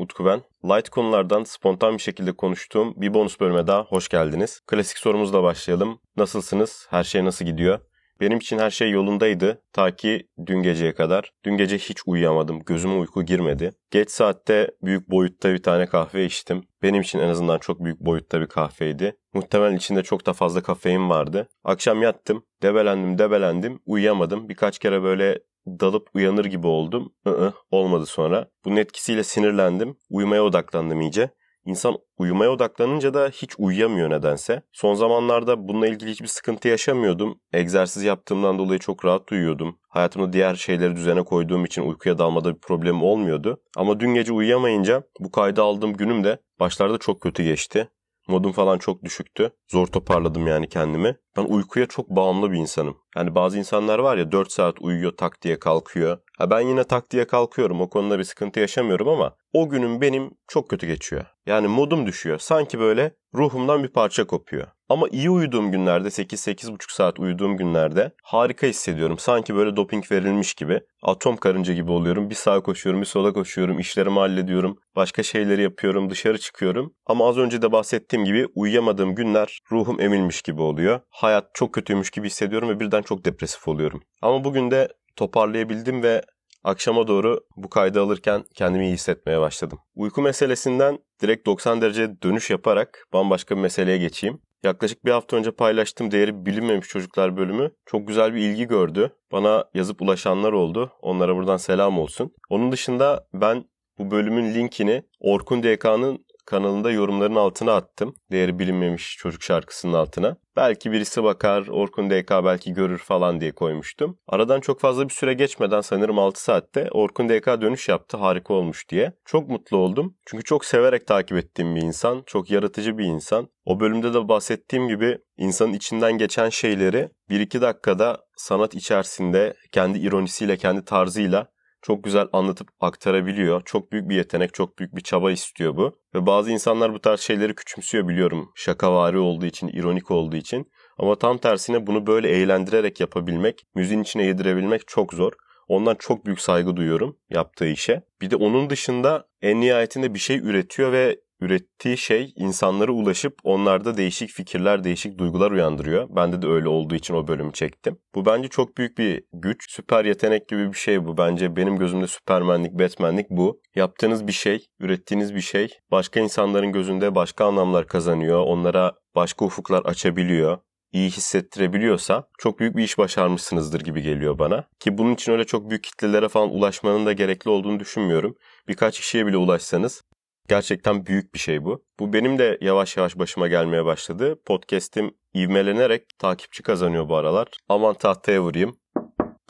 Utku ben. Light konulardan spontan bir şekilde konuştuğum bir bonus bölüme daha hoş geldiniz. Klasik sorumuzla başlayalım. Nasılsınız? Her şey nasıl gidiyor? Benim için her şey yolundaydı ta ki dün geceye kadar. Dün gece hiç uyuyamadım. Gözüme uyku girmedi. Geç saatte büyük boyutta bir tane kahve içtim. Benim için en azından çok büyük boyutta bir kahveydi. Muhtemelen içinde çok da fazla kafein vardı. Akşam yattım, debelendim, debelendim, uyuyamadım. Birkaç kere böyle dalıp uyanır gibi oldum. I-ı, olmadı sonra. Bunun etkisiyle sinirlendim. Uyumaya odaklandım iyice. İnsan uyumaya odaklanınca da hiç uyuyamıyor nedense. Son zamanlarda bununla ilgili hiçbir sıkıntı yaşamıyordum. Egzersiz yaptığımdan dolayı çok rahat uyuyordum. Hayatımda diğer şeyleri düzene koyduğum için uykuya dalmada bir problem olmuyordu. Ama dün gece uyuyamayınca bu kaydı aldığım günüm de başlarda çok kötü geçti. Modum falan çok düşüktü. Zor toparladım yani kendimi. Ben uykuya çok bağımlı bir insanım. Yani bazı insanlar var ya 4 saat uyuyor tak diye kalkıyor. Ha ben yine tak diye kalkıyorum. O konuda bir sıkıntı yaşamıyorum ama o günüm benim çok kötü geçiyor. Yani modum düşüyor. Sanki böyle ruhumdan bir parça kopuyor. Ama iyi uyuduğum günlerde 8-8,5 saat uyuduğum günlerde harika hissediyorum. Sanki böyle doping verilmiş gibi. Atom karınca gibi oluyorum. Bir sağa koşuyorum, bir sola koşuyorum, işlerimi hallediyorum. Başka şeyleri yapıyorum, dışarı çıkıyorum. Ama az önce de bahsettiğim gibi uyuyamadığım günler ruhum emilmiş gibi oluyor. Hayat çok kötüymüş gibi hissediyorum ve birden çok depresif oluyorum. Ama bugün de toparlayabildim ve Akşama doğru bu kaydı alırken kendimi iyi hissetmeye başladım. Uyku meselesinden direkt 90 derece dönüş yaparak bambaşka bir meseleye geçeyim. Yaklaşık bir hafta önce paylaştığım değeri bilinmemiş çocuklar bölümü çok güzel bir ilgi gördü. Bana yazıp ulaşanlar oldu. Onlara buradan selam olsun. Onun dışında ben bu bölümün linkini Orkun DK'nın kanalında yorumların altına attım. Değeri bilinmemiş çocuk şarkısının altına. Belki birisi bakar, Orkun DK belki görür falan diye koymuştum. Aradan çok fazla bir süre geçmeden sanırım 6 saatte Orkun DK dönüş yaptı harika olmuş diye. Çok mutlu oldum. Çünkü çok severek takip ettiğim bir insan. Çok yaratıcı bir insan. O bölümde de bahsettiğim gibi insanın içinden geçen şeyleri 1-2 dakikada sanat içerisinde kendi ironisiyle, kendi tarzıyla çok güzel anlatıp aktarabiliyor. Çok büyük bir yetenek, çok büyük bir çaba istiyor bu. Ve bazı insanlar bu tarz şeyleri küçümsüyor biliyorum. Şakavari olduğu için, ironik olduğu için. Ama tam tersine bunu böyle eğlendirerek yapabilmek, müziğin içine yedirebilmek çok zor. Ondan çok büyük saygı duyuyorum yaptığı işe. Bir de onun dışında en nihayetinde bir şey üretiyor ve ürettiği şey insanlara ulaşıp onlarda değişik fikirler, değişik duygular uyandırıyor. Bende de öyle olduğu için o bölümü çektim. Bu bence çok büyük bir güç. Süper yetenek gibi bir şey bu. Bence benim gözümde süpermenlik, batmanlik bu. Yaptığınız bir şey, ürettiğiniz bir şey başka insanların gözünde başka anlamlar kazanıyor. Onlara başka ufuklar açabiliyor iyi hissettirebiliyorsa çok büyük bir iş başarmışsınızdır gibi geliyor bana. Ki bunun için öyle çok büyük kitlelere falan ulaşmanın da gerekli olduğunu düşünmüyorum. Birkaç kişiye bile ulaşsanız Gerçekten büyük bir şey bu. Bu benim de yavaş yavaş başıma gelmeye başladı. Podcast'im ivmelenerek takipçi kazanıyor bu aralar. Aman tahtaya vurayım.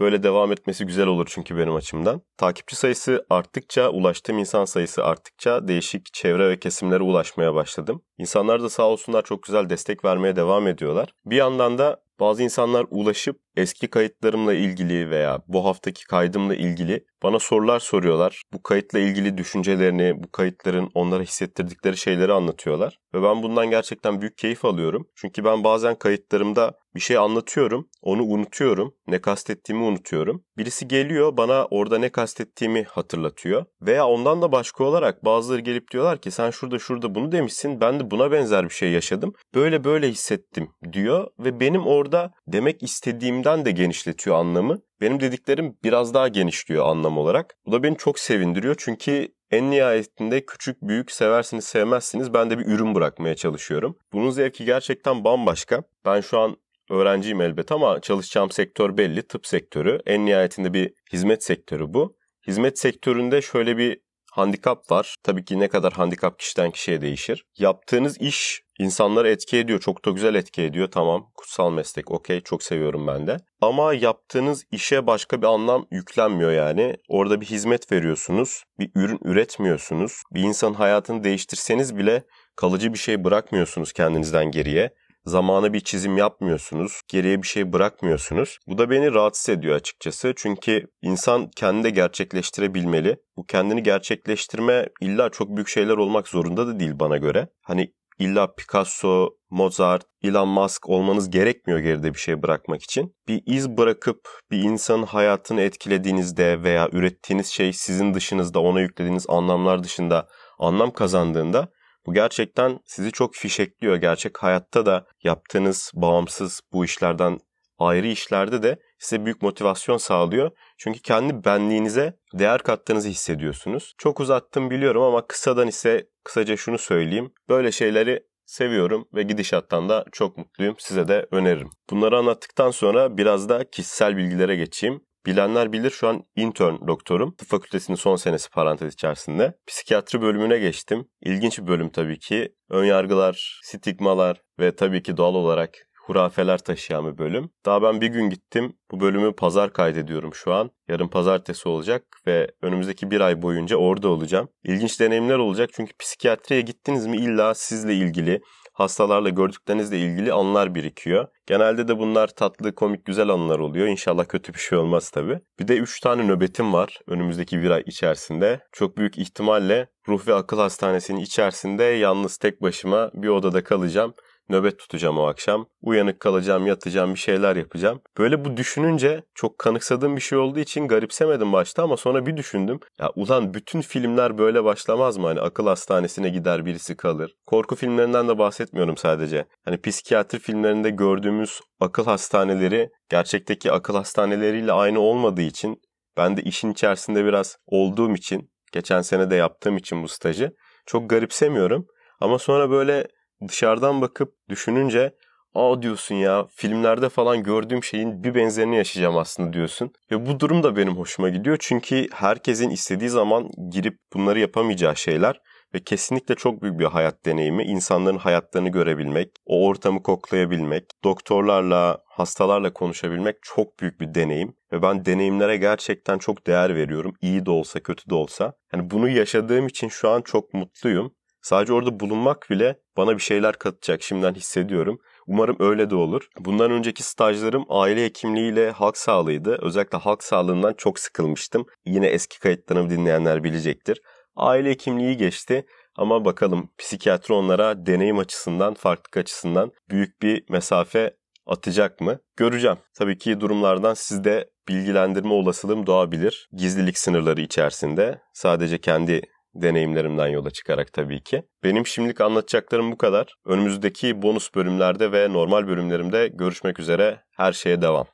Böyle devam etmesi güzel olur çünkü benim açımdan. Takipçi sayısı arttıkça, ulaştığım insan sayısı arttıkça değişik çevre ve kesimlere ulaşmaya başladım. İnsanlar da sağ olsunlar çok güzel destek vermeye devam ediyorlar. Bir yandan da bazı insanlar ulaşıp eski kayıtlarımla ilgili veya bu haftaki kaydımla ilgili bana sorular soruyorlar. Bu kayıtla ilgili düşüncelerini, bu kayıtların onlara hissettirdikleri şeyleri anlatıyorlar. Ve ben bundan gerçekten büyük keyif alıyorum. Çünkü ben bazen kayıtlarımda bir şey anlatıyorum, onu unutuyorum, ne kastettiğimi unutuyorum. Birisi geliyor bana orada ne kastettiğimi hatırlatıyor. Veya ondan da başka olarak bazıları gelip diyorlar ki sen şurada şurada bunu demişsin, ben de buna benzer bir şey yaşadım. Böyle böyle hissettim diyor ve benim orada demek istediğimden de genişletiyor anlamı. Benim dediklerim biraz daha genişliyor anlam olarak. Bu da beni çok sevindiriyor çünkü en nihayetinde küçük büyük seversiniz sevmezsiniz ben de bir ürün bırakmaya çalışıyorum. Bunun zevki gerçekten bambaşka. Ben şu an öğrenciyim elbet ama çalışacağım sektör belli tıp sektörü. En nihayetinde bir hizmet sektörü bu. Hizmet sektöründe şöyle bir handikap var. Tabii ki ne kadar handikap kişiden kişiye değişir. Yaptığınız iş insanları etki ediyor. Çok da güzel etki ediyor. Tamam kutsal meslek okey çok seviyorum ben de. Ama yaptığınız işe başka bir anlam yüklenmiyor yani. Orada bir hizmet veriyorsunuz. Bir ürün üretmiyorsunuz. Bir insanın hayatını değiştirseniz bile kalıcı bir şey bırakmıyorsunuz kendinizden geriye zamana bir çizim yapmıyorsunuz, geriye bir şey bırakmıyorsunuz. Bu da beni rahatsız ediyor açıkçası. Çünkü insan kendini de gerçekleştirebilmeli. Bu kendini gerçekleştirme illa çok büyük şeyler olmak zorunda da değil bana göre. Hani illa Picasso, Mozart, Elon Musk olmanız gerekmiyor geride bir şey bırakmak için. Bir iz bırakıp bir insanın hayatını etkilediğinizde veya ürettiğiniz şey sizin dışınızda ona yüklediğiniz anlamlar dışında anlam kazandığında bu gerçekten sizi çok fişekliyor. Gerçek hayatta da yaptığınız bağımsız bu işlerden ayrı işlerde de size büyük motivasyon sağlıyor. Çünkü kendi benliğinize değer kattığınızı hissediyorsunuz. Çok uzattım biliyorum ama kısadan ise kısaca şunu söyleyeyim. Böyle şeyleri seviyorum ve gidişattan da çok mutluyum. Size de öneririm. Bunları anlattıktan sonra biraz da kişisel bilgilere geçeyim. Bilenler bilir şu an intern doktorum. Tıp fakültesinin son senesi parantez içerisinde. Psikiyatri bölümüne geçtim. İlginç bir bölüm tabii ki. Önyargılar, stigmalar ve tabii ki doğal olarak hurafeler taşıyan bir bölüm. Daha ben bir gün gittim. Bu bölümü pazar kaydediyorum şu an. Yarın pazartesi olacak ve önümüzdeki bir ay boyunca orada olacağım. İlginç deneyimler olacak çünkü psikiyatriye gittiniz mi illa sizle ilgili hastalarla gördüklerinizle ilgili anılar birikiyor. Genelde de bunlar tatlı, komik, güzel anılar oluyor. İnşallah kötü bir şey olmaz tabii. Bir de 3 tane nöbetim var önümüzdeki bir ay içerisinde. Çok büyük ihtimalle ruh ve akıl hastanesinin içerisinde yalnız tek başıma bir odada kalacağım nöbet tutacağım o akşam. Uyanık kalacağım, yatacağım, bir şeyler yapacağım. Böyle bu düşününce çok kanıksadığım bir şey olduğu için garipsemedim başta ama sonra bir düşündüm. Ya ulan bütün filmler böyle başlamaz mı? Hani akıl hastanesine gider birisi kalır. Korku filmlerinden de bahsetmiyorum sadece. Hani psikiyatri filmlerinde gördüğümüz akıl hastaneleri gerçekteki akıl hastaneleriyle aynı olmadığı için ben de işin içerisinde biraz olduğum için geçen sene de yaptığım için bu stajı çok garipsemiyorum. Ama sonra böyle dışarıdan bakıp düşününce aa diyorsun ya filmlerde falan gördüğüm şeyin bir benzerini yaşayacağım aslında diyorsun. Ve bu durum da benim hoşuma gidiyor çünkü herkesin istediği zaman girip bunları yapamayacağı şeyler ve kesinlikle çok büyük bir hayat deneyimi. insanların hayatlarını görebilmek, o ortamı koklayabilmek, doktorlarla, hastalarla konuşabilmek çok büyük bir deneyim. Ve ben deneyimlere gerçekten çok değer veriyorum. İyi de olsa, kötü de olsa. Yani bunu yaşadığım için şu an çok mutluyum. Sadece orada bulunmak bile bana bir şeyler katacak şimdiden hissediyorum. Umarım öyle de olur. Bundan önceki stajlarım aile hekimliğiyle halk sağlığıydı. Özellikle halk sağlığından çok sıkılmıştım. Yine eski kayıtlarımı dinleyenler bilecektir. Aile hekimliği geçti ama bakalım psikiyatri onlara deneyim açısından, farklılık açısından büyük bir mesafe atacak mı? Göreceğim. Tabii ki durumlardan sizde bilgilendirme olasılığım doğabilir. Gizlilik sınırları içerisinde. Sadece kendi deneyimlerimden yola çıkarak tabii ki. Benim şimdilik anlatacaklarım bu kadar. Önümüzdeki bonus bölümlerde ve normal bölümlerimde görüşmek üzere. Her şeye devam.